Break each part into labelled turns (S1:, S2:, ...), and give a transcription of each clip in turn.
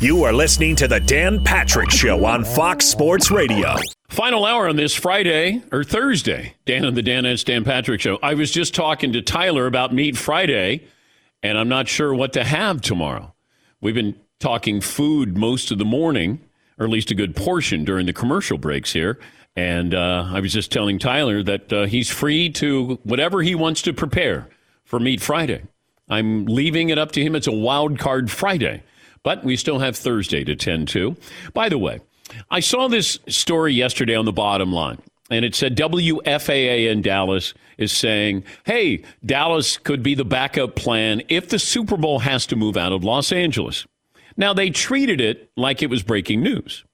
S1: You are listening to the Dan Patrick Show on Fox Sports Radio.
S2: Final hour on this Friday or Thursday. Dan and the Dan and Dan Patrick Show. I was just talking to Tyler about Meat Friday, and I'm not sure what to have tomorrow. We've been talking food most of the morning, or at least a good portion during the commercial breaks here. And uh, I was just telling Tyler that uh, he's free to whatever he wants to prepare for Meat Friday. I'm leaving it up to him. It's a wild card Friday, but we still have Thursday to tend to. By the way, I saw this story yesterday on the bottom line, and it said WFAA in Dallas is saying, hey, Dallas could be the backup plan if the Super Bowl has to move out of Los Angeles. Now, they treated it like it was breaking news.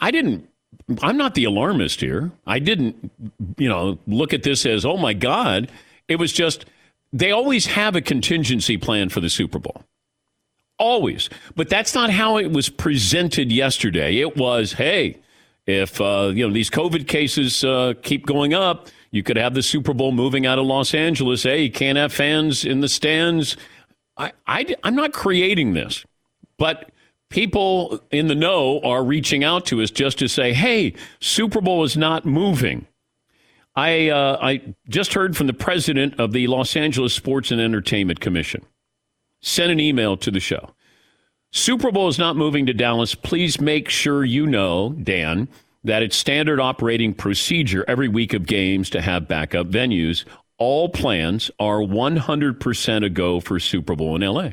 S2: I didn't I'm not the alarmist here. I didn't, you know, look at this as, oh my God. It was just, they always have a contingency plan for the Super Bowl. Always. But that's not how it was presented yesterday. It was, hey, if, uh, you know, these COVID cases uh, keep going up, you could have the Super Bowl moving out of Los Angeles. Hey, you can't have fans in the stands. I, I, I'm not creating this. But people in the know are reaching out to us just to say, hey, Super Bowl is not moving. I, uh, I just heard from the president of the Los Angeles Sports and Entertainment Commission. Send an email to the show. Super Bowl is not moving to Dallas. Please make sure you know, Dan, that it's standard operating procedure every week of games to have backup venues. All plans are 100% a go for Super Bowl in LA.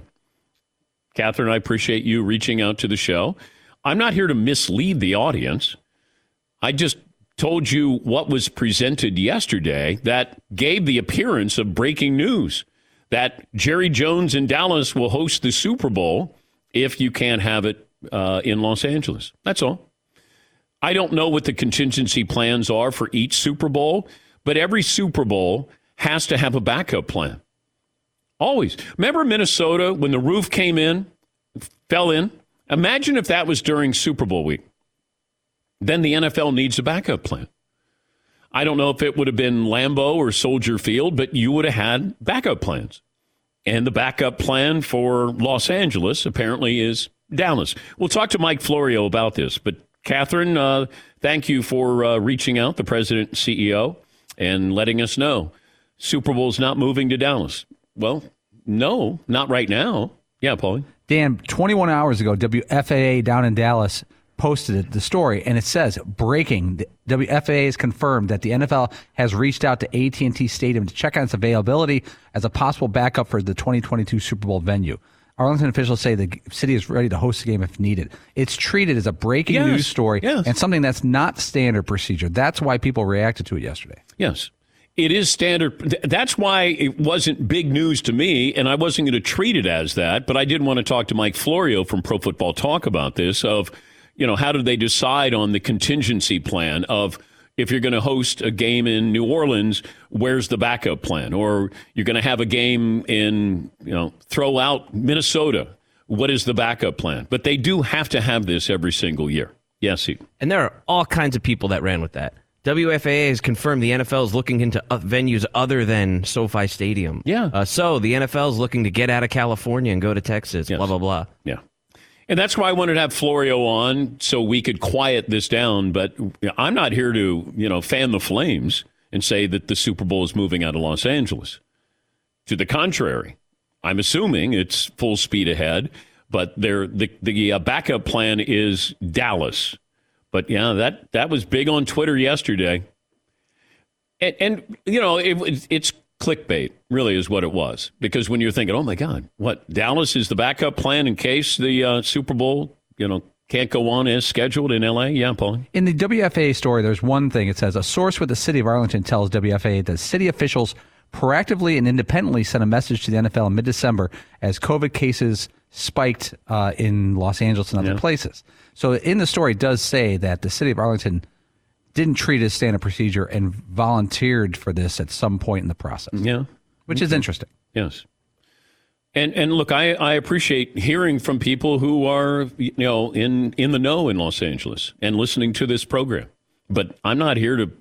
S2: Catherine, I appreciate you reaching out to the show. I'm not here to mislead the audience. I just told you what was presented yesterday that gave the appearance of breaking news that Jerry Jones in Dallas will host the Super Bowl if you can't have it uh, in Los Angeles. That's all. I don't know what the contingency plans are for each Super Bowl, but every Super Bowl has to have a backup plan. Always. Remember Minnesota when the roof came in, fell in? Imagine if that was during Super Bowl week. Then the NFL needs a backup plan. I don't know if it would have been Lambeau or Soldier Field, but you would have had backup plans. And the backup plan for Los Angeles apparently is Dallas. We'll talk to Mike Florio about this. But Catherine, uh, thank you for uh, reaching out, the president and CEO, and letting us know Super Bowl's not moving to Dallas. Well, no, not right now. Yeah, Paulie.
S3: Dan, 21 hours ago, WFAA down in Dallas posted the story, and it says breaking: the WFAA has confirmed that the NFL has reached out to AT&T Stadium to check on its availability as a possible backup for the 2022 Super Bowl venue. Arlington officials say the city is ready to host the game if needed. It's treated as a breaking
S2: yes,
S3: news story
S2: yes.
S3: and something that's not standard procedure. That's why people reacted to it yesterday.
S2: Yes. It is standard. That's why it wasn't big news to me, and I wasn't going to treat it as that. But I did want to talk to Mike Florio from Pro Football Talk about this. Of you know, how do they decide on the contingency plan of if you're going to host a game in New Orleans, where's the backup plan? Or you're going to have a game in you know, throw out Minnesota. What is the backup plan? But they do have to have this every single year. Yes, he.
S4: And there are all kinds of people that ran with that. WFAA has confirmed the NFL is looking into venues other than SoFi Stadium.
S2: Yeah.
S4: Uh, so the NFL is looking to get out of California and go to Texas.
S2: Yes.
S4: Blah blah blah.
S2: Yeah. And that's why I wanted to have Florio on so we could quiet this down. But I'm not here to, you know, fan the flames and say that the Super Bowl is moving out of Los Angeles. To the contrary, I'm assuming it's full speed ahead. But there the the uh, backup plan is Dallas. But yeah, that that was big on Twitter yesterday. And, and you know, it, it's clickbait, really, is what it was. Because when you're thinking, oh my God, what Dallas is the backup plan in case the uh, Super Bowl, you know, can't go on as scheduled in LA? Yeah, Paul.
S3: In the WFA story, there's one thing. It says a source with the city of Arlington tells WFA that city officials proactively and independently sent a message to the NFL in mid December as COVID cases spiked uh, in Los Angeles and other yeah. places. So in the story, it does say that the city of Arlington didn't treat it as standard procedure and volunteered for this at some point in the process.
S2: Yeah,
S3: which okay. is interesting.
S2: Yes. And and look, I, I appreciate hearing from people who are you know in in the know in Los Angeles and listening to this program. But I'm not here to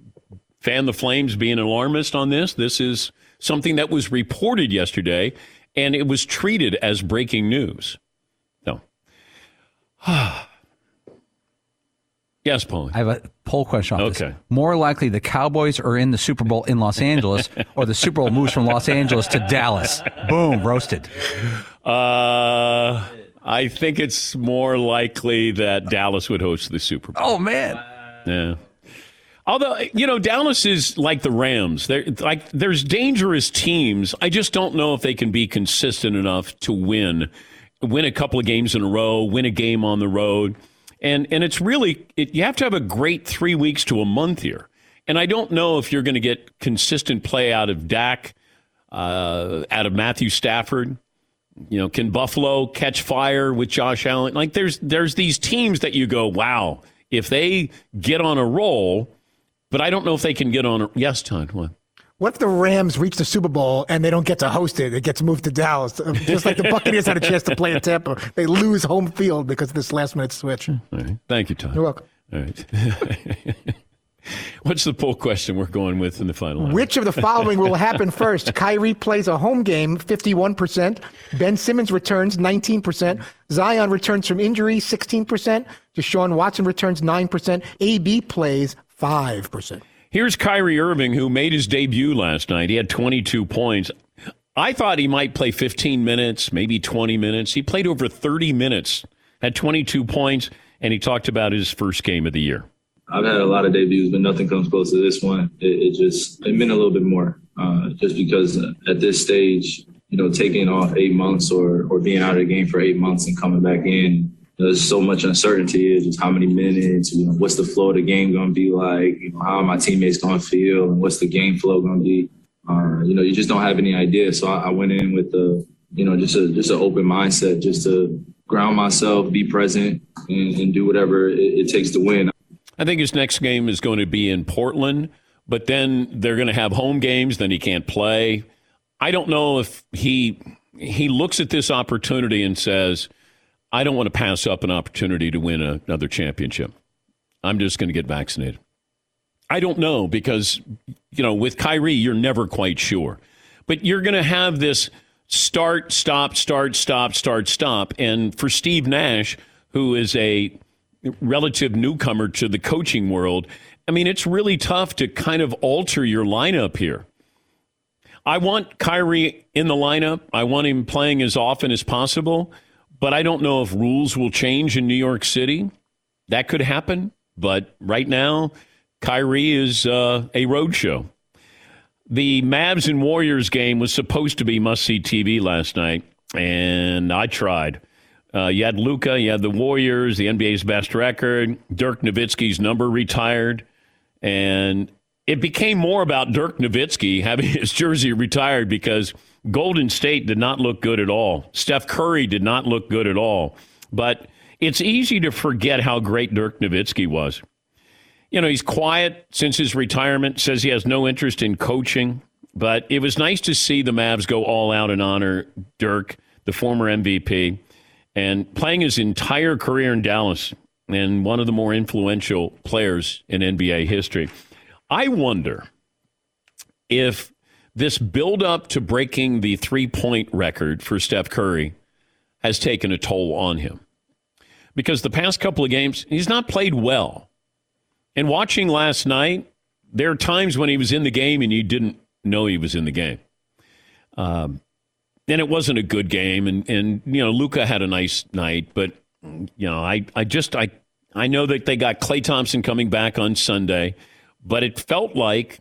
S2: fan the flames, be an alarmist on this. This is something that was reported yesterday, and it was treated as breaking news. yes, Paul.
S3: I have a poll question on
S2: Okay.
S3: this. More likely the Cowboys are in the Super Bowl in Los Angeles or the Super Bowl moves from Los Angeles to Dallas. Boom, roasted.
S2: Uh, I think it's more likely that Dallas would host the Super Bowl.
S3: Oh, man.
S2: Yeah. Although you know Dallas is like the Rams. They're like there's dangerous teams. I just don't know if they can be consistent enough to win, win a couple of games in a row, win a game on the road, and and it's really it, you have to have a great three weeks to a month here. And I don't know if you're going to get consistent play out of Dak, uh, out of Matthew Stafford. You know, can Buffalo catch fire with Josh Allen? Like there's there's these teams that you go, wow, if they get on a roll, but I don't know if they can get on a yes, Todd. What?
S5: What if the Rams reach the Super Bowl and they don't get to host it? It gets moved to Dallas. Just like the Buccaneers had a chance to play in Tampa. They lose home field because of this last minute switch.
S2: All right. Thank you, Todd.
S5: You're welcome.
S2: All right. What's the poll question we're going with in the final? hour?
S5: Which of the following will happen first? Kyrie plays a home game, 51%. Ben Simmons returns, 19%. Zion returns from injury, 16%. Deshaun Watson returns, 9%. AB plays, 5%.
S2: Here's Kyrie Irving, who made his debut last night. He had 22 points. I thought he might play 15 minutes, maybe 20 minutes. He played over 30 minutes, had 22 points, and he talked about his first game of the year.
S6: I've had a lot of debuts, but nothing comes close to this one. It, it just it meant a little bit more, uh, just because at this stage, you know, taking off eight months or or being out of the game for eight months and coming back in, there's so much uncertainty. It's just how many minutes, you know, what's the flow of the game going to be like? You know, how are my teammates going to feel, and what's the game flow going to be? Uh, you know, you just don't have any idea. So I, I went in with the, you know, just a just an open mindset, just to ground myself, be present, and, and do whatever it, it takes to win.
S2: I think his next game is going to be in Portland, but then they're going to have home games. Then he can't play. I don't know if he he looks at this opportunity and says, "I don't want to pass up an opportunity to win a, another championship. I'm just going to get vaccinated." I don't know because you know with Kyrie, you're never quite sure, but you're going to have this start, stop, start, stop, start, stop, and for Steve Nash, who is a relative newcomer to the coaching world, I mean, it's really tough to kind of alter your lineup here. I want Kyrie in the lineup. I want him playing as often as possible, but I don't know if rules will change in New York City. That could happen, but right now, Kyrie is uh, a roadshow. The Mavs and Warriors game was supposed to be must see TV last night, and I tried. Uh, you had Luka, you had the Warriors, the NBA's best record. Dirk Nowitzki's number retired, and it became more about Dirk Nowitzki having his jersey retired because Golden State did not look good at all. Steph Curry did not look good at all. But it's easy to forget how great Dirk Nowitzki was. You know, he's quiet since his retirement, says he has no interest in coaching, but it was nice to see the Mavs go all out and honor Dirk, the former MVP and playing his entire career in Dallas and one of the more influential players in NBA history. I wonder if this build up to breaking the three point record for Steph Curry has taken a toll on him. Because the past couple of games, he's not played well. And watching last night, there are times when he was in the game and you didn't know he was in the game. Um, and it wasn't a good game and and you know Luka had a nice night but you know I I just I I know that they got Klay Thompson coming back on Sunday but it felt like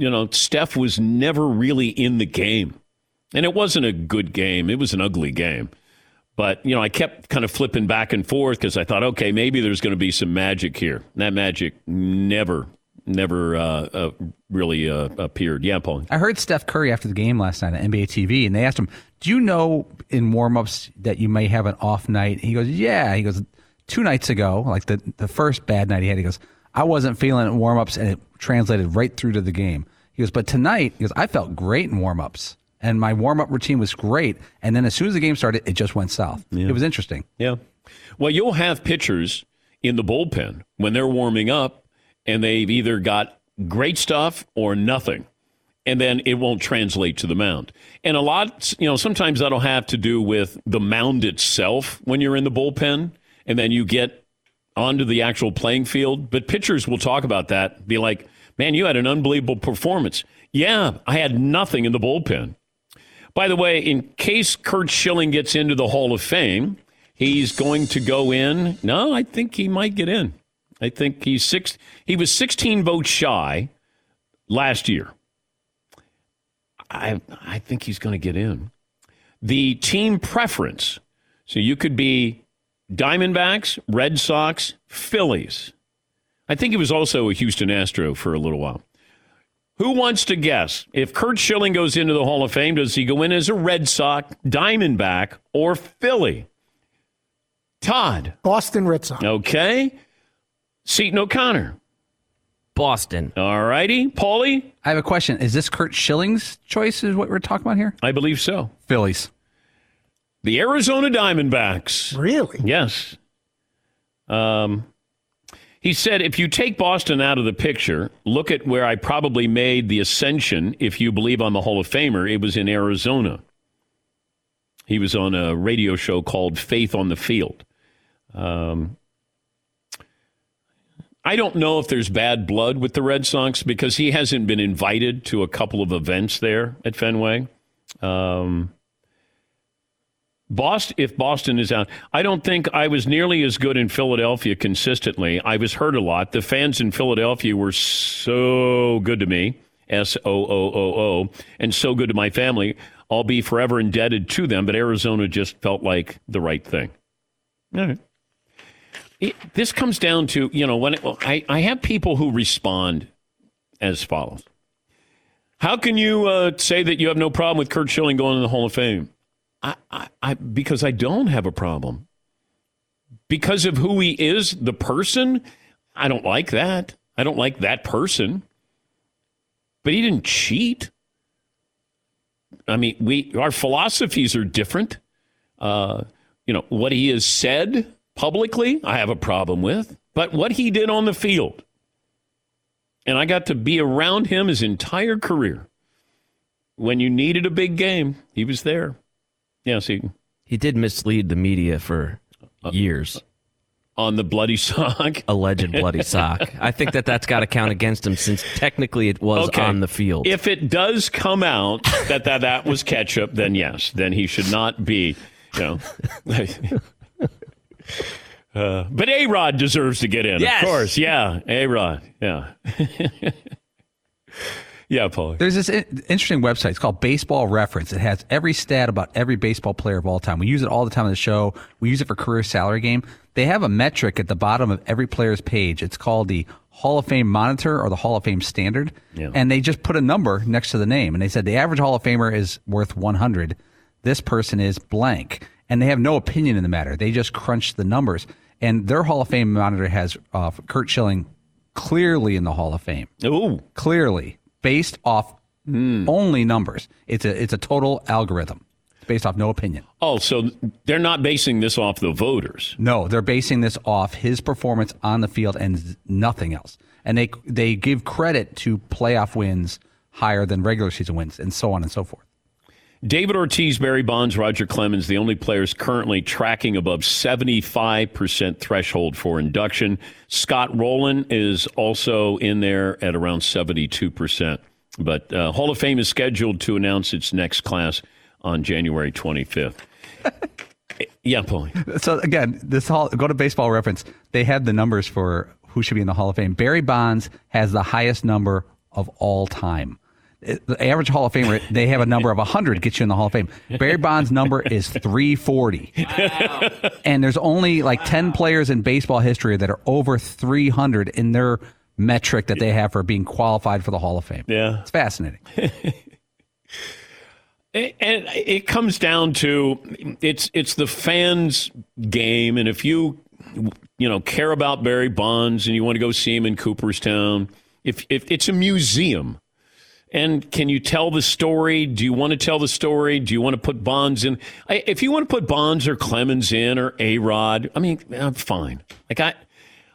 S2: you know Steph was never really in the game and it wasn't a good game it was an ugly game but you know I kept kind of flipping back and forth cuz I thought okay maybe there's going to be some magic here and that magic never never uh, uh, really uh, appeared. Yeah, Paul.
S3: I heard Steph Curry after the game last night on NBA TV, and they asked him, "Do you know in warmups that you may have an off night?" He goes, "Yeah." He goes, two nights ago, like the the first bad night he had, he goes, "I wasn't feeling it in warmups, and it translated right through to the game." He goes, "But tonight, he goes, I felt great in warmups." And my warm up routine was great. And then as soon as the game started, it just went south. It was interesting.
S2: Yeah. Well, you'll have pitchers in the bullpen when they're warming up and they've either got great stuff or nothing. And then it won't translate to the mound. And a lot, you know, sometimes that'll have to do with the mound itself when you're in the bullpen. and then you get onto the actual playing field. But pitchers will talk about that, be like, man, you had an unbelievable performance. Yeah, I had nothing in the bullpen. By the way, in case Curt Schilling gets into the Hall of Fame, he's going to go in. No, I think he might get in. I think he's six. He was 16 votes shy last year. I I think he's going to get in. The team preference. So you could be Diamondbacks, Red Sox, Phillies. I think he was also a Houston Astro for a little while. Who wants to guess? If Curt Schilling goes into the Hall of Fame, does he go in as a Red Sox, Diamondback, or Philly? Todd.
S5: Boston Red Sox.
S2: Okay. Seton O'Connor.
S4: Boston.
S2: All righty. Paulie?
S3: I have a question. Is this Curt Schilling's choice? Is what we're talking about here?
S2: I believe so.
S3: Phillies.
S2: The Arizona Diamondbacks.
S5: Really?
S2: Yes. Um, he said, if you take Boston out of the picture, look at where I probably made the ascension, if you believe I'm a Hall of Famer, it was in Arizona. He was on a radio show called Faith on the Field. Um, I don't know if there's bad blood with the Red Sox because he hasn't been invited to a couple of events there at Fenway. Um, Boston, if Boston is out, I don't think I was nearly as good in Philadelphia consistently. I was hurt a lot. The fans in Philadelphia were so good to me, S O O O O, and so good to my family. I'll be forever indebted to them, but Arizona just felt like the right thing. All right. It, this comes down to, you know, when it, I, I have people who respond as follows How can you uh, say that you have no problem with Curt Schilling going in the Hall of Fame? I, I, I, because I don't have a problem. Because of who he is, the person, I don't like that. I don't like that person. But he didn't cheat. I mean, we our philosophies are different. Uh, you know what he has said publicly, I have a problem with, but what he did on the field, and I got to be around him his entire career. When you needed a big game, he was there. Yes, he
S4: He did mislead the media for years.
S2: on the bloody sock.
S4: Alleged bloody sock. I think that that's got to count against him since technically it was
S2: Okay.
S4: on the field.
S2: If it does come out that that, that was ketchup, then yes, then he should not be, you know. Uh, but A Rod deserves to get in,
S4: Yes.
S2: of course. Yeah, A Rod. Yeah. Yeah, Paul.
S3: There's this interesting website. It's called Baseball Reference. It has every stat about every baseball player of all time. We use it all the time on the show. We use it for career salary game. They have a metric at the bottom of every player's page. It's called the Hall of Fame Monitor or the Hall of Fame Standard.
S2: Yeah.
S3: And they just put a number next to the name. And they said the average Hall of Famer is worth 100. This person is blank. And they have no opinion in the matter. They just crunch the numbers. And their Hall of Fame monitor has uh, Curt Schilling clearly in the Hall of Fame
S2: Oh,
S3: clearly based off hmm. only numbers. It's a it's a total algorithm It's based off no opinion.
S2: Oh, so they're not basing this off the voters.
S3: No, they're basing this off his performance on the field and nothing else. And they they give credit to playoff wins higher than regular season wins and so on and so forth.
S2: David Ortiz, Barry Bonds, Roger Clemens, the only players currently tracking above 75% threshold for induction. Scott Rolen is also in there at around 72%. But uh, Hall of Fame is scheduled to announce its next class on January 25th. yeah, Paul.
S3: So again, this hall go to baseball reference. They have the numbers for who should be in the Hall of Fame. Barry Bonds has the highest number of all time. The average Hall of Famer, they have a number of 100 gets you in the Hall of Fame. Barry Bonds' number is 340. And there's only like 10 players in baseball history that are over 300 in their metric that they have for being qualified for the Hall of Fame.
S2: Yeah.
S3: It's fascinating.
S2: And it comes down to it's it's the fans' game, and if you you know care about Barry Bonds and you want to go see him in Cooperstown, if if it's a museum, and can you tell the story? Do you want to tell the story? Do you want to put Bonds in? I, if you want to put Bonds or Clemens in or A Rod, I mean, I'm fine. Like I,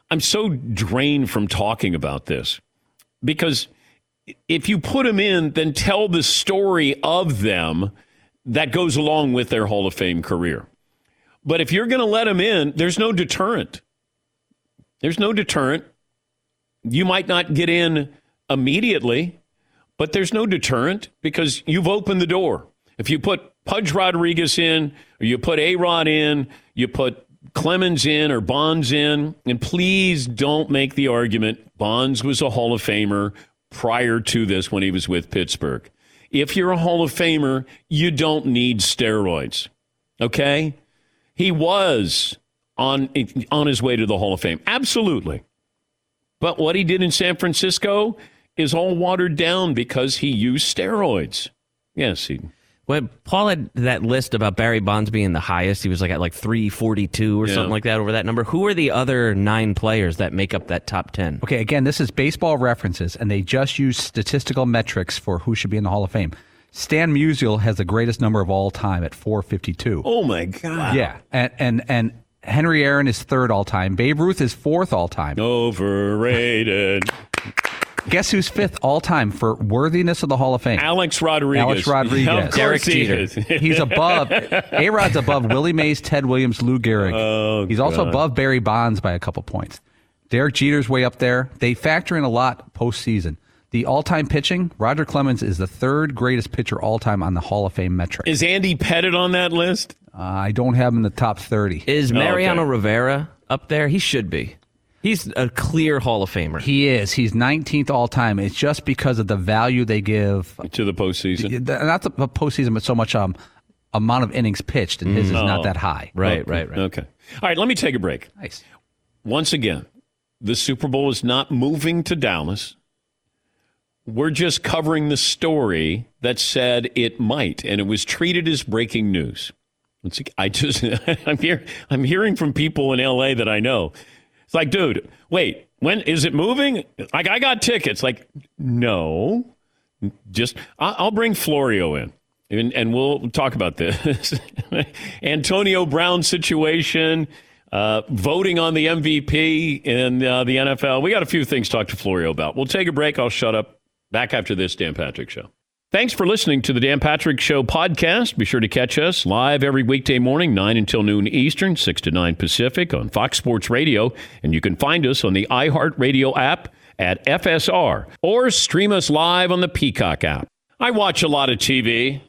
S2: I'm so drained from talking about this because if you put them in, then tell the story of them that goes along with their Hall of Fame career. But if you're going to let them in, there's no deterrent. There's no deterrent. You might not get in immediately, but there's no deterrent because you've opened the door. If you put Pudge Rodriguez in, or you put A Rod in, you put Clemens in or Bonds in, and please don't make the argument Bonds was a Hall of Famer prior to this when he was with Pittsburgh. If you're a Hall of Famer, you don't need steroids. Okay? He was on on his way to the Hall of Fame. Absolutely. But what he did in San Francisco is all watered down because he used steroids. Yes, he
S4: When Paul had that list about Barry Bonds being the highest, he was like at like 342 or
S2: Yeah.
S4: something like that over that number. Who are the other nine players that make up that top 10?
S3: Okay, again, this is baseball references, and they just use statistical metrics for who should be in the Hall of Fame. Stan Musial has the greatest number of all time at 452.
S2: Oh my god.
S3: Yeah, and and and Henry Aaron is third all time. Babe Ruth is fourth all time.
S2: Overrated.
S3: Guess who's fifth all time for worthiness of the Hall of Fame?
S2: Alex Rodriguez.
S3: Alex Rodriguez.
S2: Of
S4: Derek
S2: he
S4: Jeter.
S2: is.
S3: He's above A Rod's above Willie Mays, Ted Williams, Lou Gehrig.
S2: Oh,
S3: He's also
S2: God.
S3: above Barry Bonds by a couple points. Derek Jeter's way up there. They factor in a lot postseason. The all-time pitching, Roger Clemens is the third greatest pitcher all-time on the Hall of Fame metric.
S2: Is Andy Pettitte on that list?
S3: Uh, I don't have him in the top 30.
S4: Is Mariano
S2: okay.
S4: Rivera up there? He should be. He's a clear Hall of Famer.
S3: He is. He's 19th all-time. It's just because of the value they give,
S2: To the postseason.
S3: not the postseason, but so much um, amount of innings pitched, and his is not that high.
S4: right, right, right.
S2: Okay. All right, let me take a break.
S3: Nice.
S2: Once again, the Super Bowl is not moving to Dallas. We're just covering the story that said it might, and it was treated as breaking news. Once ag- I just, I'm here, I'm hearing from people in LA that I know. Like, dude, wait, when is it moving? Like, I got tickets. Like, no, just I'll bring Florio in. And, and we'll talk about this. Antonio Brown situation, uh, voting on the MVP in uh, the NFL. We got a few things to talk to Florio about. We'll take a break. I'll shut up. Back after this Dan Patrick Show. Thanks for listening to the Dan Patrick Show podcast. Be sure to catch us live every weekday morning, 9 until noon Eastern, 6 to 9 Pacific on Fox Sports Radio. And you can find us on the iHeartRadio app at FSR or stream us live on the Peacock app. I watch a lot of TV.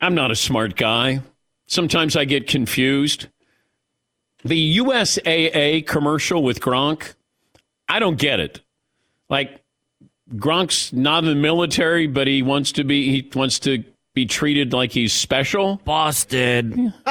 S2: I'm not a smart guy. Sometimes I get confused. The USAA commercial with Gronk, I don't get it. Like, Gronk's not in the military, but he wants to be he wants to be treated like he's special.
S4: Busted.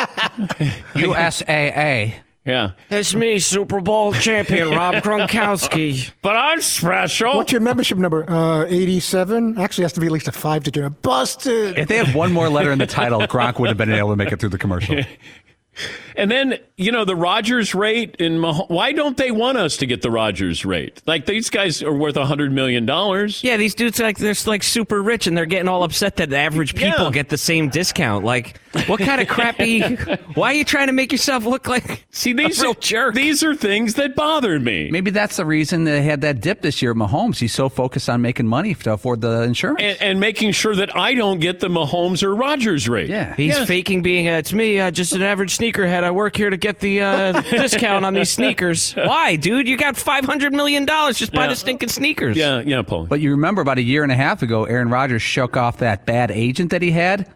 S3: USAA.
S2: Yeah.
S4: It's me, Super Bowl champion Rob Gronkowski.
S2: But I'm special.
S5: What's your membership number? Uh, 87? Actually, has to be at least a five digit. number. Busted.
S3: If they had one more letter in the title, Gronk would have been able to make it through the commercial.
S2: And then, you know, the Rodgers rate in Mah- why don't they want us to get the Rodgers rate? Like these guys are worth a hundred million dollars.
S4: Yeah, these dudes like they're like super rich and they're getting all upset that the average people
S2: Yeah.
S4: get the same discount. Like, what kind of crappy? why are you trying to make yourself look like
S2: See, these
S4: a real
S2: are
S4: jerk?
S2: These are things that bother me.
S3: Maybe that's the reason they had that dip this year. Mahomes, he's so focused on making money to afford the insurance.
S2: And, and making sure that I don't get the Mahomes or Rodgers rate.
S3: yeah.
S4: He's
S2: Yeah.
S4: faking being, uh, it's me, uh, just an average sneakerhead. I work here to get the uh, discount on these sneakers. Why, dude? You got $500 million. Just buy
S2: Yeah.
S4: the stinking sneakers.
S2: Yeah, yeah, Paul.
S3: But you remember about a year and a half ago, Aaron Rodgers shook off that bad agent that he had.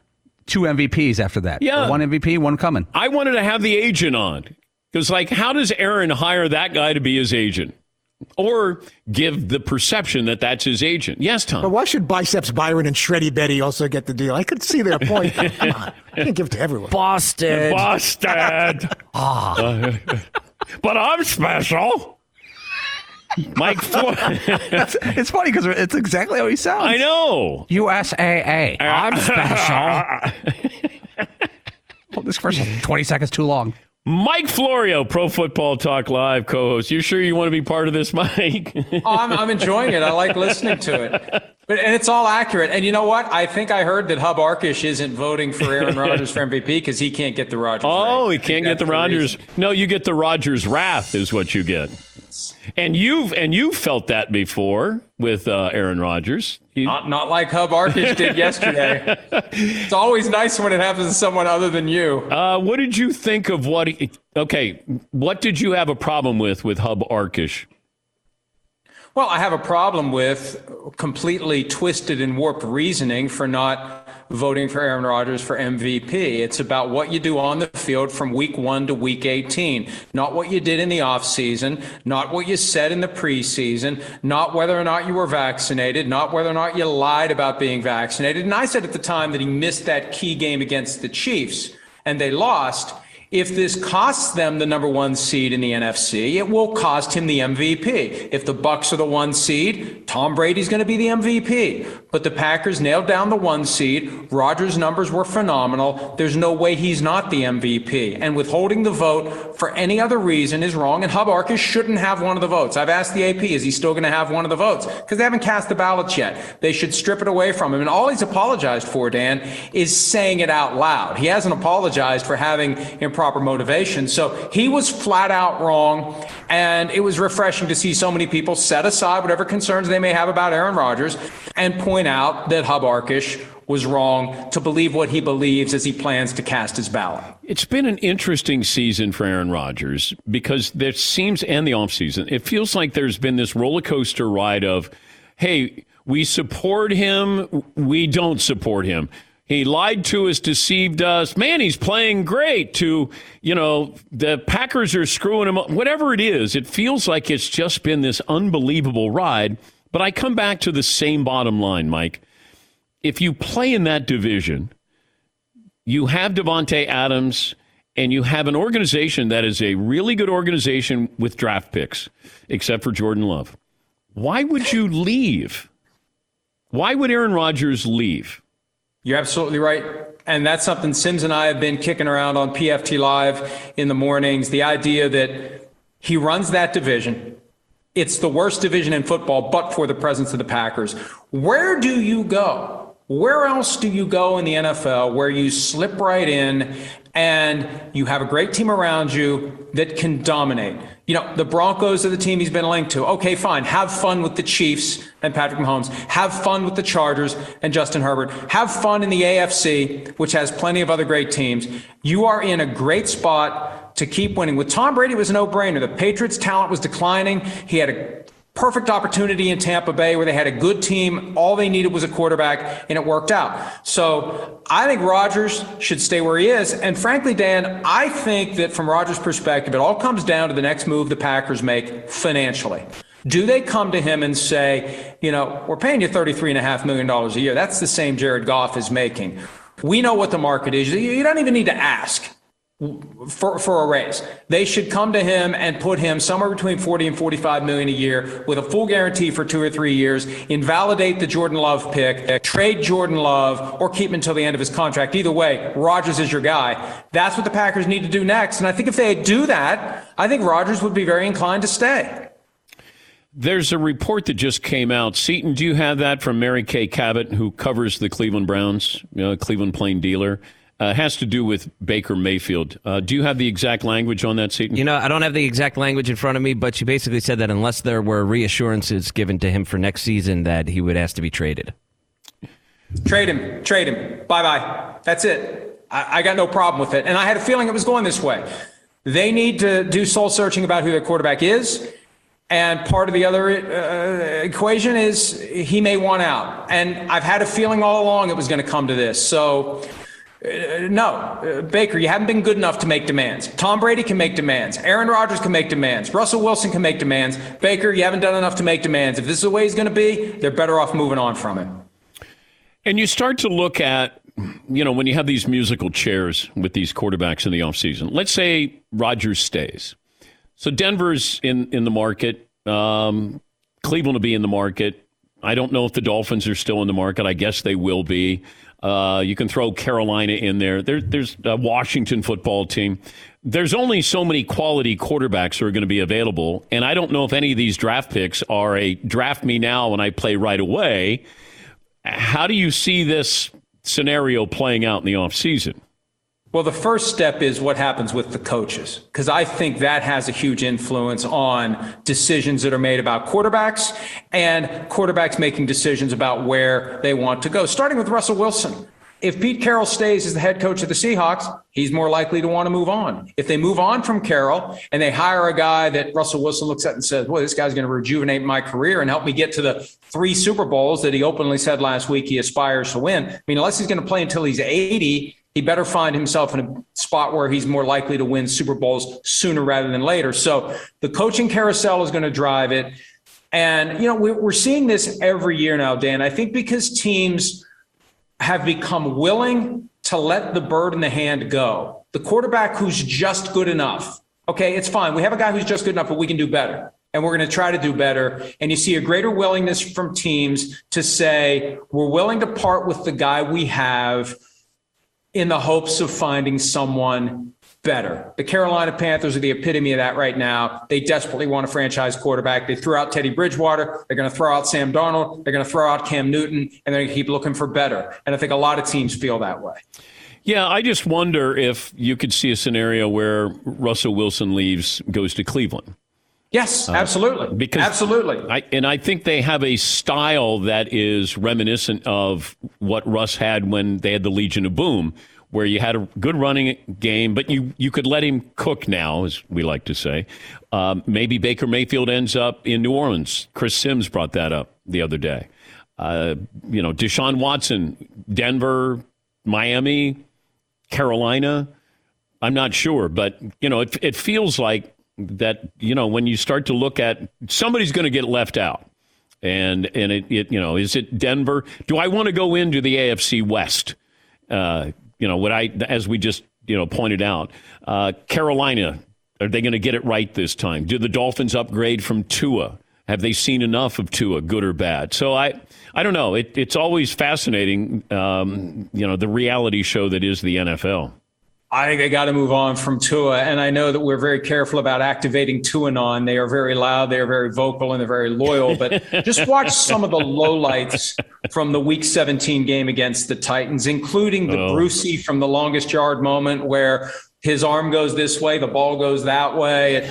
S3: Two MVPs after that.
S2: Yeah.
S3: One MVP, one coming.
S2: I wanted to have the agent on. Because, like, how does Aaron hire that guy to be his agent? Or give the perception that that's his agent? Yes, Tom.
S5: But why should Biceps Byron and Shreddy Betty also get the deal? I could see their point. Come on. I can't give it to everyone.
S4: Boston.
S2: Busted. Uh, but I'm special. Mike Floyd.
S3: It's funny because it's exactly how he sounds.
S2: I know.
S3: USAA.
S2: I'm
S3: special. Well, this first 20 seconds too long.
S2: Mike Florio, Pro Football Talk Live co host. You sure you want to be part of this, Mike?
S7: Oh, I'm, I'm enjoying it. I like listening to it. But and it's all accurate. And you know what? I think I heard that Hub Arkush isn't voting for Aaron Rodgers for MVP because he can't get the Rodgers.
S2: oh,
S7: rate.
S2: he can't get the Rodgers.
S7: reason.
S2: No, you get the Rodgers wrath, is what you get. And you've and you've felt that before with uh, Aaron Rodgers.
S7: You, not not like Hub Arkush did yesterday. it's always nice when it happens to someone other than you.
S2: Uh, what did you think of what? He, okay, what did you have a problem with with Hub Arkush?
S7: Well, I have a problem with completely twisted and warped reasoning for not voting for Aaron Rodgers for MVP. It's about what you do on the field from week one to week 18, not what you did in the offseason, not what you said in the preseason, not whether or not you were vaccinated, not whether or not you lied about being vaccinated. And I said at the time that he missed that key game against the Chiefs and they lost. If this costs them the number one seed in the NFC, it will cost him the MVP. If the Bucs are the one seed, Tom Brady's going to be the MVP. But the Packers nailed down the one seed. Rodgers' numbers were phenomenal. There's no way he's not the MVP. And withholding the vote for any other reason is wrong. And Hub Arkush shouldn't have one of the votes. I've asked the AP, is he still going to have one of the votes? Because they haven't cast the ballots yet. They should strip it away from him. And all he's apologized for, Dan, is saying it out loud. He hasn't apologized for having improper motivation. So he was flat out wrong. And it was refreshing to see so many people set aside whatever concerns they may have about Aaron Rodgers and point out that Hub Arkush was wrong to believe what he believes as he plans to cast his ballot.
S2: It's been an interesting season for Aaron Rodgers because there seems, and the offseason, it feels like there's been this roller coaster ride of, hey, we support him, we don't support him. He lied to us, deceived us. Man, he's playing great. To, you know, the Packers are screwing him up. Whatever it is, it feels like it's just been this unbelievable ride. But I come back to the same bottom line, Mike. If you play in that division, you have Davante Adams and you have an organization that is a really good organization with draft picks, except for Jordan Love. Why would you leave? Why would Aaron Rodgers leave?
S7: You're absolutely right. And that's something Sims and I have been kicking around on PFT Live in the mornings. The idea that he runs that division. It's the worst division in football, but for the presence of the Packers. Where do you go? Where else do you go in the NFL where you slip right in and you have a great team around you that can dominate? You know, the Broncos are the team he's been linked to. Okay, fine. Have fun with the Chiefs and Patrick Mahomes. Have fun with the Chargers and Justin Herbert. Have fun in the AFC, which has plenty of other great teams. You are in a great spot to keep winning. With Tom Brady, was a no-brainer. The Patriots' talent was declining. He had a perfect opportunity in Tampa Bay where they had a good team. All they needed was a quarterback, and it worked out. So I think Rodgers should stay where he is. And frankly, Dan, I think that from Rodgers' perspective, it all comes down to the next move the Packers make financially. Do they come to him and say, you know, we're paying you $33.5 million a year? That's the same Jared Goff is making. We know what the market is. You don't even need to ask for, for a raise. They should come to him and put him somewhere between 40 and 45 million a year with a full guarantee for two or three years, invalidate the Jordan Love pick, trade Jordan Love, or keep him until the end of his contract. Either way, Rodgers is your guy. That's what the Packers need to do next. And I think if they do that, I think Rodgers would be very inclined to stay.
S2: There's a report that just came out. Seton, do you have that from Mary Kay Cabot, who covers the Cleveland Browns, Cleveland Plain dealer? Uh, has to do with Baker Mayfield. Uh, do you have the exact language on that, Seton?
S4: You know, I don't have the exact language in front of me, but she basically said that unless there were reassurances given to him for next season, that he would ask to be traded.
S7: Trade him. Trade him. Bye bye. That's it. I, I got no problem with it. And I had a feeling it was going this way. They need to do soul searching about who their quarterback is. And part of the other uh, equation is he may want out. And I've had a feeling all along it was going to come to this. So uh, no, uh, Baker, you haven't been good enough to make demands. Tom Brady can make demands. Aaron Rodgers can make demands. Russell Wilson can make demands. Baker, you haven't done enough to make demands. If this is the way he's going to be, they're better off moving on from it.
S2: And you start to look at, you know, when you have these musical chairs with these quarterbacks in the offseason, let's say Rodgers stays. So Denver's in, in the market. Um, Cleveland will be in the market. I don't know if the Dolphins are still in the market. I guess they will be. Uh, you can throw Carolina in there. there there's a Washington football team. There's only so many quality quarterbacks who are going to be available. And I don't know if any of these draft picks are a draft me now and I play right away. How do you see this scenario playing out in the offseason?
S7: Well, the first step is what happens with the coaches, because I think that has a huge influence on decisions that are made about quarterbacks and quarterbacks making decisions about where they want to go, starting with Russell Wilson. If Pete Carroll stays as the head coach of the Seahawks, he's more likely to want to move on. If they move on from Carroll and they hire a guy that Russell Wilson looks at and says, "Well, this guy's going to rejuvenate my career and help me get to the three Super Bowls that he openly said last week he aspires to win." I mean, unless he's going to play until he's 80, he better find himself in a spot where he's more likely to win Super Bowls sooner rather than later. So the coaching carousel is going to drive it. And, you know, we're seeing this every year now, Dan. I think because teams have become willing to let the bird in the hand go. The quarterback who's just good enough. Okay, it's fine. We have a guy who's just good enough, but we can do better. And we're going to try to do better. And you see a greater willingness from teams to say, we're willing to part with the guy we have in the hopes of finding someone better. The Carolina Panthers are the epitome of that right now. They desperately want a franchise quarterback. They threw out Teddy Bridgewater. They're going to throw out Sam Darnold. They're going to throw out Cam Newton, and they're going to keep looking for better. And I think a lot of teams feel that way.
S2: Yeah, I just wonder if you could see a scenario where Russell Wilson leaves, goes to Cleveland.
S7: Yes, uh, absolutely. Uh, because absolutely,
S2: I, and I think they have a style that is reminiscent of what Russ had when they had the Legion of Boom, where you had a good running game, but you, you could let him cook now, as we like to say. Um, maybe Baker Mayfield ends up in New Orleans. Chris Sims brought that up the other day. Uh, you know, Deshaun Watson, Denver, Miami, Carolina. I'm not sure, but you know, it, it feels like that. You know, when you start to look at somebody's going to get left out, and and it, it you know, is it Denver? Do I want to go into the AFC West? Uh, you know, what I, as we just, you know, pointed out, uh, Carolina, are they going to get it right this time? Do the Dolphins upgrade from Tua? Have they seen enough of Tua, good or bad? So I, I don't know. It, it's always fascinating, um, you know, the reality show that is the NFL.
S7: I think they got to move on from Tua. And I know that we're very careful about activating Tuanon. They are very loud, they are very vocal, and they're very loyal. But just watch some of the lowlights from the Week 17 game against the Titans, including the oh. Brucey from the longest yard moment where his arm goes this way, the ball goes that way.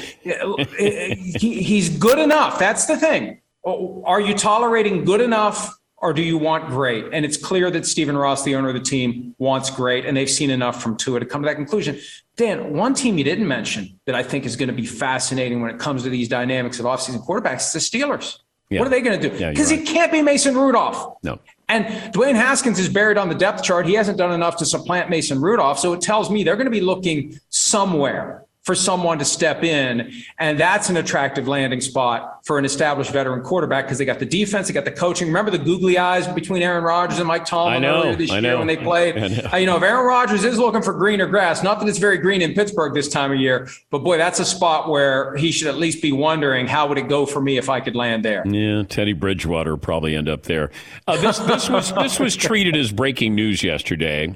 S7: he's good enough. That's the thing. Oh, are you tolerating good enough or do you want great? And it's clear that Stephen Ross, the owner of the team, wants great, and they've seen enough from Tua to come to that conclusion. Dan, one team you didn't mention that I think is going to be fascinating when it comes to these dynamics of offseason quarterbacks is the Steelers. Yeah. What are they going to do? Because yeah, right. it can't be Mason Rudolph.
S2: No.
S7: And Dwayne Haskins is buried on the depth chart. He hasn't done enough to supplant Mason Rudolph. So it tells me they're going to be looking somewhere for someone to step in. And that's an attractive landing spot for an established veteran quarterback because they got the defense, they got the coaching. Remember the googly eyes between Aaron Rodgers and Mike Tomlin
S2: know,
S7: earlier this
S2: I
S7: year
S2: know.
S7: when they played? Know. Uh, you know, if Aaron Rodgers is looking for greener grass, not that it's very green in Pittsburgh this time of year, but boy, that's a spot where he should at least be wondering how would it go for me if I could land there.
S2: Yeah, Teddy Bridgewater probably end up there. Uh, this, this was this was treated as breaking news yesterday.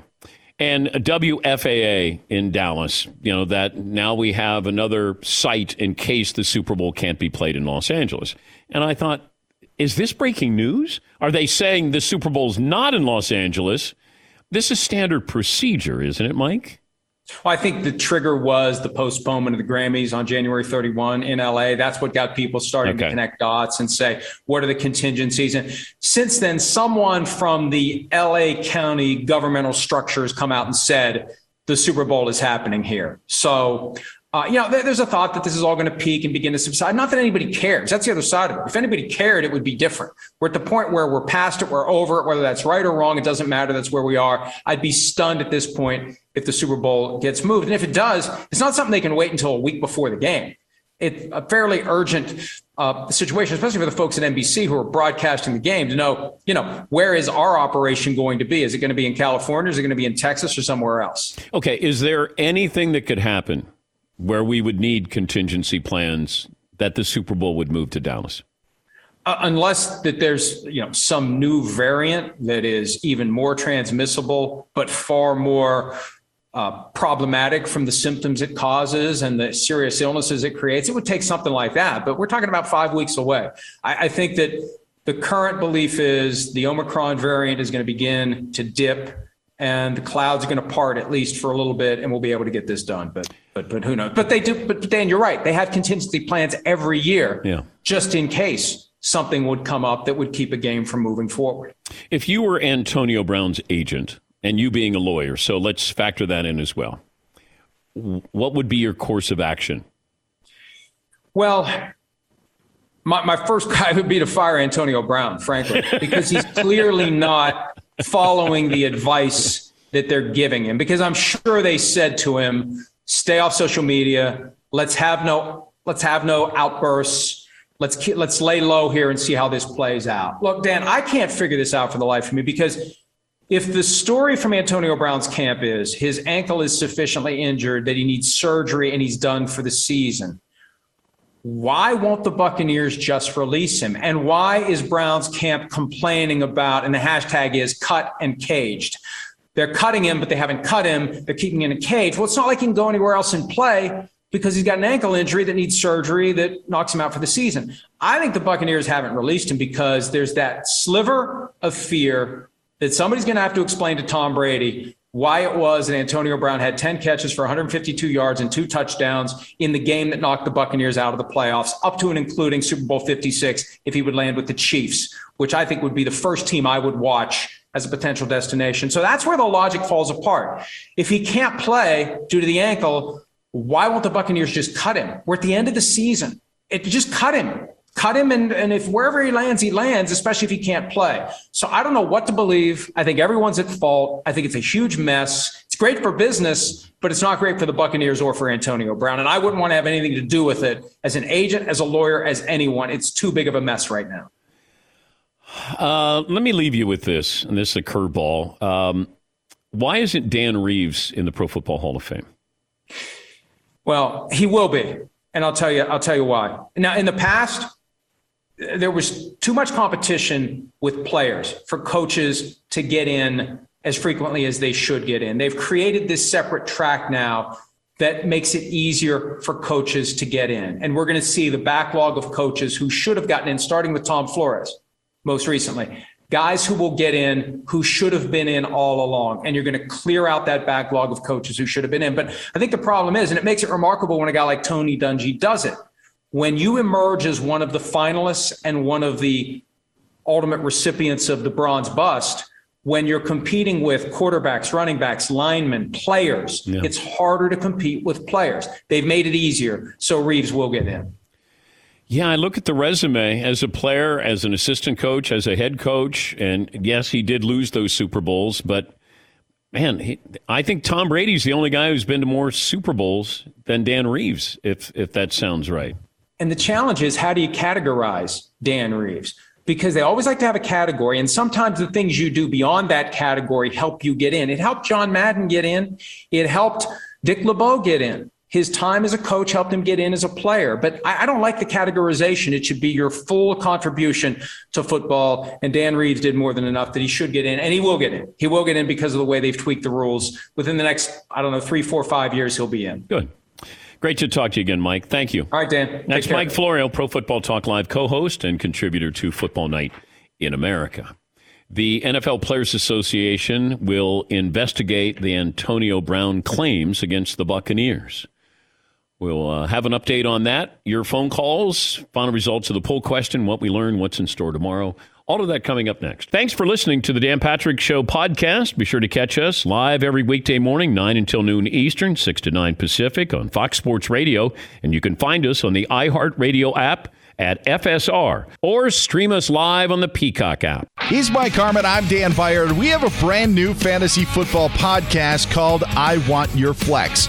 S2: And WFAA in Dallas, you know, that now we have another site in case the Super Bowl can't be played in Los Angeles. And I thought, is this breaking news? Are they saying the Super Bowl's not in Los Angeles? This is standard procedure, isn't it, Mike?
S7: Well, I think the trigger was the postponement of the Grammys on January 31 in LA. That's what got people starting okay. to connect dots and say, what are the contingencies? And since then, someone from the LA County governmental structure has come out and said, the Super Bowl is happening here. So uh, you know, there's a thought that this is all going to peak and begin to subside. Not that anybody cares. That's the other side of it. If anybody cared, it would be different. We're at the point where we're past it, we're over it, whether that's right or wrong, it doesn't matter. That's where we are. I'd be stunned at this point if the Super Bowl gets moved. And if it does, it's not something they can wait until a week before the game. It's a fairly urgent uh, situation, especially for the folks at NBC who are broadcasting the game to know, you know, where is our operation going to be? Is it going to be in California? Is it going to be in Texas or somewhere else?
S2: Okay. Is there anything that could happen where we would need contingency plans that the Super Bowl would move to Dallas?
S7: Uh, unless that there's you know some new variant that is even more transmissible, but far more uh, problematic from the symptoms it causes and the serious illnesses it creates, it would take something like that. But we're talking about five weeks away. I, I think that the current belief is the Omicron variant is going to begin to dip and the clouds are going to part at least for a little bit, and we'll be able to get this done. But but but who knows? But they do. But Dan, you're right. They have contingency plans every year,
S2: Yeah.
S7: just in case something would come up that would keep a game from moving forward.
S2: If you were Antonio Brown's agent and you being a lawyer, so let's factor that in as well. What would be your course of action?
S7: Well, my, my first guy would be to fire Antonio Brown, frankly, because he's clearly not following the advice that they're giving him. Because I'm sure they said to him, "Stay off social media. Let's have no let's have no outbursts. Let's let's lay low here and see how this plays out." Look, Dan, I can't figure this out for the life of me because if the story from Antonio Brown's camp is his ankle is sufficiently injured that he needs surgery and he's done for the season, why won't the Buccaneers just release him? And why is Brown's camp complaining about, and the hashtag is cut and caged? They're cutting him, but they haven't cut him. They're keeping him in a cage. Well, it's not like he can go anywhere else and play because he's got an ankle injury that needs surgery that knocks him out for the season. I think the Buccaneers haven't released him because there's that sliver of fear that somebody's going to have to explain to Tom Brady why it was that Antonio Brown had 10 catches for 152 yards and two touchdowns in the game that knocked the Buccaneers out of the playoffs, up to and including Super Bowl 56 if he would land with the Chiefs, which I think would be the first team I would watch as a potential destination. So that's where the logic falls apart. If he can't play due to the ankle, why won't the Buccaneers just cut him? We're at the end of the season. It just cut him. Cut him, and, and if wherever he lands, he lands, especially if he can't play. So I don't know what to believe. I think everyone's at fault. I think it's a huge mess. It's great for business, but it's not great for the Buccaneers or for Antonio Brown. And I wouldn't want to have anything to do with it as an agent, as a lawyer, as anyone. It's too big of a mess right now.
S2: Uh, let me leave you with this, and this is a curveball. Um, why isn't Dan Reeves in the Pro Football Hall of Fame?
S7: Well, he will be, and I'll tell you. I'll tell you why. Now, in the past, there was too much competition with players for coaches to get in as frequently as they should get in. They've created this separate track now that makes it easier for coaches to get in, and we're going to see the backlog of coaches who should have gotten in, starting with Tom Flores most recently. Guys who will get in who should have been in all along. And you're going to clear out that backlog of coaches who should have been in. But I think the problem is, and it makes it remarkable when a guy like Tony Dungy does it, when you emerge as one of the finalists and one of the ultimate recipients of the bronze bust, when you're competing with quarterbacks, running backs, linemen, players,
S2: Yeah.
S7: it's harder to compete with players. They've made it easier. So Reeves will get in.
S2: Yeah, I look at the resume as a player, as an assistant coach, as a head coach, and yes, he did lose those Super Bowls, but man, he, I think Tom Brady's the only guy who's been to more Super Bowls than Dan Reeves, if if that sounds right.
S7: And the challenge is how do you categorize Dan Reeves? Because they always like to have a category, and sometimes the things you do beyond that category help you get in. It helped John Madden get in. It helped Dick LeBeau get in. His time as a coach helped him get in as a player. But I, I don't like the categorization. It should be your full contribution to football. And Dan Reeves did more than enough that he should get in, and he will get in. He will get in because of the way they've tweaked the rules. Within the next, I don't know, three, four, five years, he'll be in.
S2: Good, great to talk to you again, Mike. Thank you.
S7: All right, Dan. Care.
S2: Mike Florio, Pro Football Talk Live co-host and contributor to Football Night in America. The NFL Players Association will investigate the Antonio Brown claims against the Buccaneers. We'll uh, have an update on that. Your phone calls, final results of the poll question, what we learned, what's in store tomorrow. All of that coming up next. Thanks for listening to the Dan Patrick Show podcast. Be sure to catch us live every weekday morning, 9 until noon Eastern, 6 to 9 Pacific on Fox Sports Radio. And you can find us on the iHeartRadio app at FSR or stream us live on the Peacock app.
S8: He's Mike Harmon. I'm Dan Byard. We have a brand new fantasy football podcast called I Want Your Flex.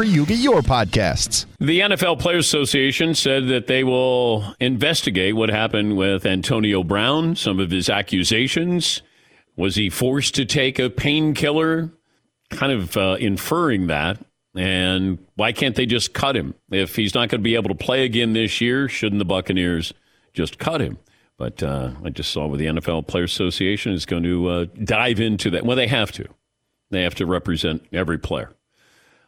S8: you get your podcasts.
S2: The NFL Players Association said that they will investigate what happened with Antonio Brown, some of his accusations. Was he forced to take a painkiller? Kind of uh, inferring that. And why can't they just cut him? If he's not going to be able to play again this year, shouldn't the Buccaneers just cut him? But uh, I just saw where the NFL Players Association is going to uh, dive into that. Well, they have to. They have to represent every player.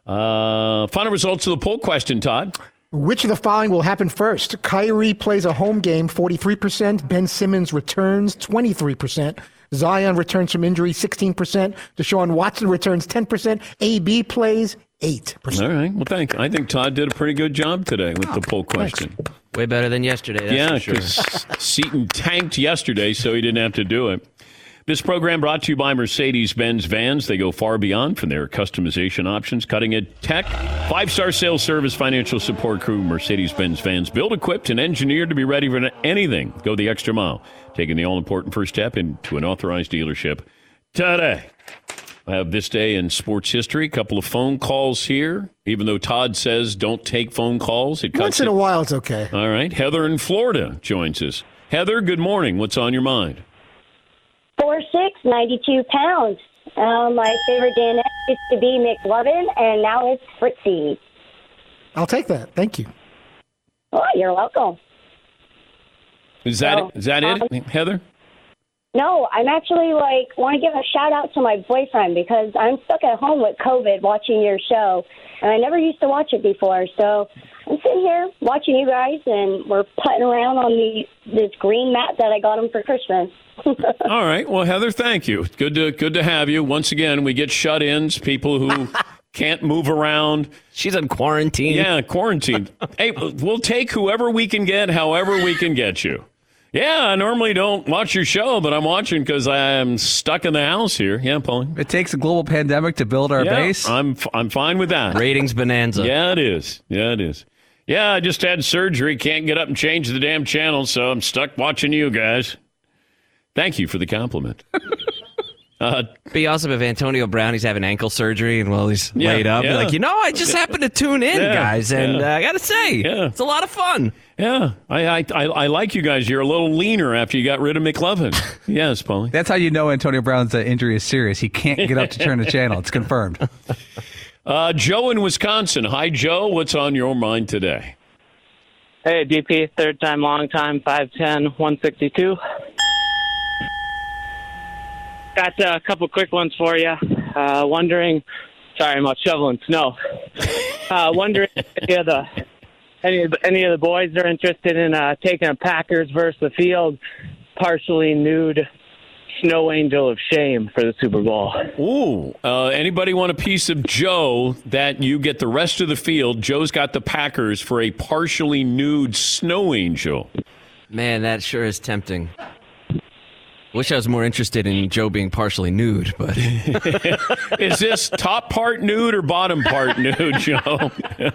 S2: Uh, final results of the poll question, Todd.
S5: Which of the following will happen first? Kyrie plays a home game, 43%. Ben Simmons returns, 23%. Zion returns from injury, 16%. Deshaun Watson returns, 10%. AB plays, 8%.
S2: All right. Well, thank. I think Todd did a pretty good job today with the poll question.
S4: Way better than yesterday. That's
S2: yeah,
S4: for sure.
S2: because Seton tanked yesterday, so he didn't have to do it. This program brought to you by Mercedes Benz Vans. They go far beyond from their customization options, cutting edge tech, five star sales service, financial support crew. Mercedes Benz Vans, built, equipped, and engineered to be ready for anything. Go the extra mile, taking the all important first step into an authorized dealership today. I have this day in sports history. A couple of phone calls here. Even though Todd says don't take phone calls, it cuts
S5: Once in
S2: it.
S5: a while, it's okay.
S2: All right. Heather in Florida joins us. Heather, good morning. What's on your mind?
S9: Four six, ninety two pounds. Uh, my favorite Dan used to be McLovin, and now it's Fritzy.
S5: I'll take that. Thank you.
S9: Oh, you're welcome.
S2: Is that
S9: No.
S2: is that it,
S9: Um,
S2: Heather?
S9: No, I'm actually like want to give a shout out to my boyfriend because I'm stuck at home with COVID watching your show, and I never used to watch it before. So I'm sitting here watching you guys, and we're putting around on the this green mat that I got him for Christmas.
S2: All right. Well, Heather, thank you. Good to good to have you. Once again, we get shut-ins, people who can't move around.
S4: She's in quarantine.
S2: Yeah, quarantine. hey, we'll take whoever we can get, however we can get you. Yeah, I normally don't watch your show, but I'm watching because I'm stuck in the house here. Yeah, Pauline.
S3: It takes a global pandemic to build our
S2: yeah,
S3: base.
S2: I'm f- I'm fine with that.
S4: Ratings bonanza.
S2: Yeah, it is. Yeah, it is. Yeah, I just had surgery. Can't get up and change the damn channel, so I'm stuck watching you guys. Thank you for the compliment. Uh,
S4: Be awesome if Antonio Brown he's having ankle surgery and while he's
S2: Yeah,
S4: laid up, be
S2: yeah.
S4: like, you know, I just happened to tune in,
S2: Yeah,
S4: guys, and
S2: yeah.
S4: uh, I got to say,
S2: Yeah.
S4: it's a lot of fun.
S2: yeah, I, I I I like you guys. You're a little leaner after you got rid of McLovin. yes, Paulie.
S3: That's how you know Antonio Brown's uh, injury is serious. He can't get up to turn the channel. It's confirmed.
S2: Uh, Joe in Wisconsin. Hi, Joe. What's on your mind today?
S10: Hey, DP, third time, long time, 5'10, 162. Got uh, a couple quick ones for you. Uh, wondering, sorry, I'm out shoveling snow. Uh, wondering if any of the any of the, any of the boys are interested in uh, taking a Packers versus the field partially nude snow angel of shame for the Super Bowl.
S2: Ooh, uh, anybody want a piece of Joe that you get the rest of the field? Joe's got the Packers for a partially nude snow angel.
S4: Man, that sure is tempting. Wish I was more interested in Joe being partially nude, but
S2: Is this top part nude or bottom part nude, Joe?
S4: as
S10: You know,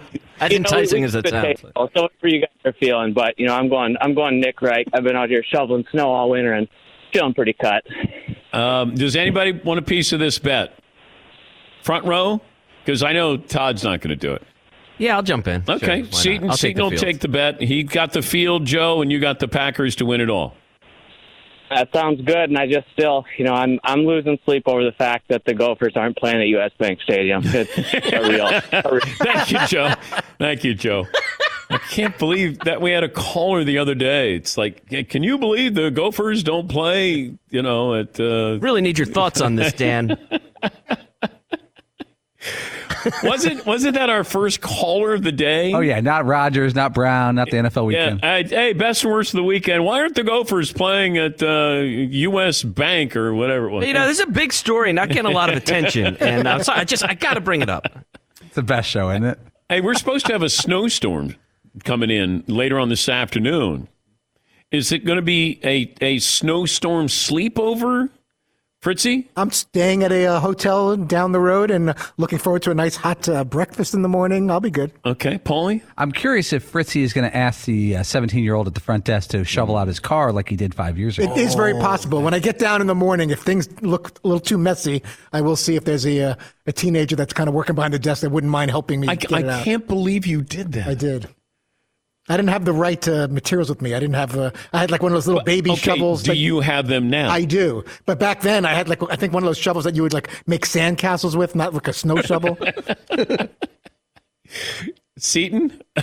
S4: enticing
S10: we-
S4: as it
S10: we-
S4: sounds.
S10: So whatever you guys are feeling, but you know, I'm going, I'm going Nick Wright. I've been out here shoveling snow all winter and feeling pretty cut.
S2: Um, does anybody want a piece of this bet? Front row? Because I know Todd's not going to do it.
S4: Yeah, I'll jump in.
S2: Okay,
S4: Sure, why not? Seton, take
S2: will
S4: field.
S2: take the bet. He got the field, Joe, and you got the Packers to win it all.
S10: That sounds good, and I just still, you know, I'm I'm losing sleep over the fact that the Gophers aren't playing at U.S. Bank Stadium. It's a real, a real
S2: Thank you, Joe. Thank you, Joe. I can't believe that we had a caller the other day. It's like, can you believe the Gophers don't play? You know, at uh,
S4: Really need your thoughts on this, Dan.
S2: wasn't wasn't that our first caller of the day?
S3: Oh yeah, not Rodgers, not Brown, not the NFL
S2: Yeah.
S3: weekend.
S2: I- hey, best and worst of the weekend. Why aren't the Gophers playing at uh, U.S. Bank or whatever it was?
S4: you know, this is a big story, not getting a lot of attention, and I'm sorry, I just I got to bring it up.
S3: It's the best show, isn't it?
S2: Hey, we're supposed to have a snowstorm coming in later on this afternoon. Is it going to be a, a snowstorm sleepover, Fritzy?
S5: I'm staying at a uh, hotel down the road and looking forward to a nice hot uh, breakfast in the morning. I'll be good.
S2: Okay, Paulie?
S3: I'm curious if Fritzy is going to ask the 17 year old at the front desk to shovel out his car like he did five years ago.
S5: It is very possible. When I get down in the morning, if things look a little too messy, I will see if there's a uh, a teenager that's kind of working behind the desk that wouldn't mind helping me
S2: I,
S5: get
S2: I
S5: it out.
S2: can't believe you did that.
S5: I did. I didn't have the right uh, materials with me. I didn't have. Uh, I had like one of those little baby
S2: okay,
S5: shovels.
S2: Do
S5: that-
S2: you have them now?
S5: I do, but back then I had like I think one of those shovels that you would like make sandcastles with, not like a snow shovel.
S2: Seton,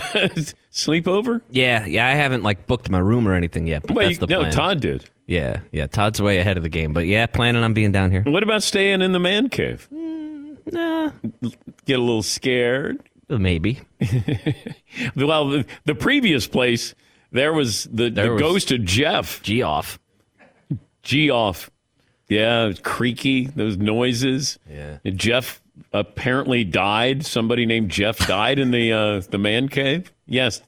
S2: sleepover.
S4: Yeah, yeah. I haven't like booked my room or anything yet. But
S2: Well,
S4: that's
S2: you-
S4: the
S2: no,
S4: plan.
S2: Todd did.
S4: Yeah, yeah. Todd's way ahead of the game, but yeah, planning on being down here.
S2: What about staying in the man cave?
S4: Nah,
S2: Get a little scared.
S4: Maybe.
S2: Well, the, the previous place there was the,
S4: There
S2: the
S4: was-
S2: ghost of Jeff.
S4: G off.
S2: G off. Yeah, it was creaky. Those noises.
S4: Yeah.
S2: And Jeff apparently died. Somebody named Jeff died in the uh, the man cave. Yes.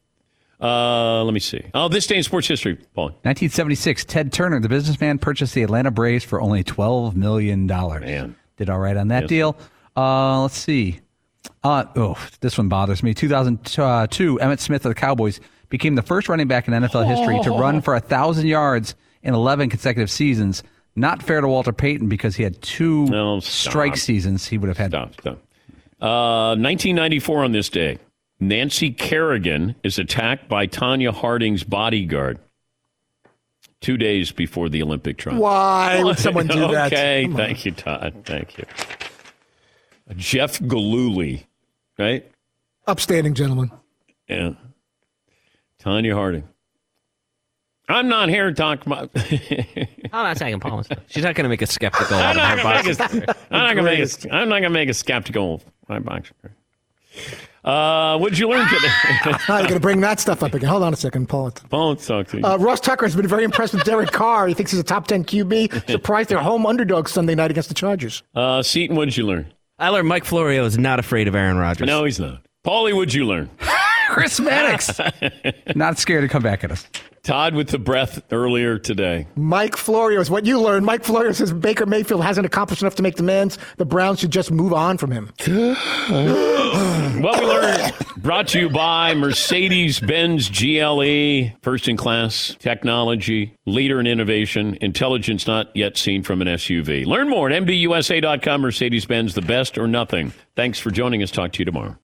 S2: Uh, let me see. Oh, this day in sports history, Paul.
S3: 1976, Ted Turner, the businessman, purchased the Atlanta Braves for only $12 million.
S2: Man.
S3: Did all right on that
S2: Yes.
S3: deal. Uh, let's see. Uh, oh, this one bothers me. 2002, Emmitt Smith of the Cowboys became the first running back in NFL history to run for 1,000 yards in 11 consecutive seasons. Not fair to Walter Payton because he had two
S2: No,
S3: strike seasons. He would have had.
S2: Stop, stop. Uh, 1994 on this day, Nancy Kerrigan is attacked by Tonya Harding's bodyguard two days before the Olympic trial.
S5: Why would someone do that?
S2: Okay,
S5: Come on.
S2: thank you, Todd. Thank you. Jeff Gillooly, right?
S5: Upstanding gentleman.
S2: Yeah. Tonya Harding. I'm not here to talk about.
S4: I'm not taking Paul's. She's not going to make a skeptical
S2: I'm not gonna make
S4: box.
S2: a, I'm not gonna make a, I'm not gonna make a skeptical my box. Uh, what'd you learn today?
S5: You're going to bring that stuff up again. Hold on a second, Paul.
S2: Paul, let's talk to you.
S5: Uh, Ross Tucker has been very impressed with Derek Carr. He thinks he's a top 10 QB. Surprised they're home underdogs Sunday night against the Chargers.
S2: Uh, Seton, what'd you learn?
S4: I learned Mike Florio is not afraid of Aaron Rodgers.
S2: No, he's not. Paulie, what'd you learn?
S3: Chris Mannix. Not scared to come back at us.
S2: Todd with the breath earlier today.
S5: Mike Florio is what you learned. Mike Florio says Baker Mayfield hasn't accomplished enough to make demands. The Browns should just move on from him.
S2: What we learned brought to you by Mercedes Benz GLE, first in class technology, leader in innovation, intelligence not yet seen from an SUV. Learn more at MBUSA.com. Mercedes Benz, the best or nothing. Thanks for joining us. Talk to you tomorrow.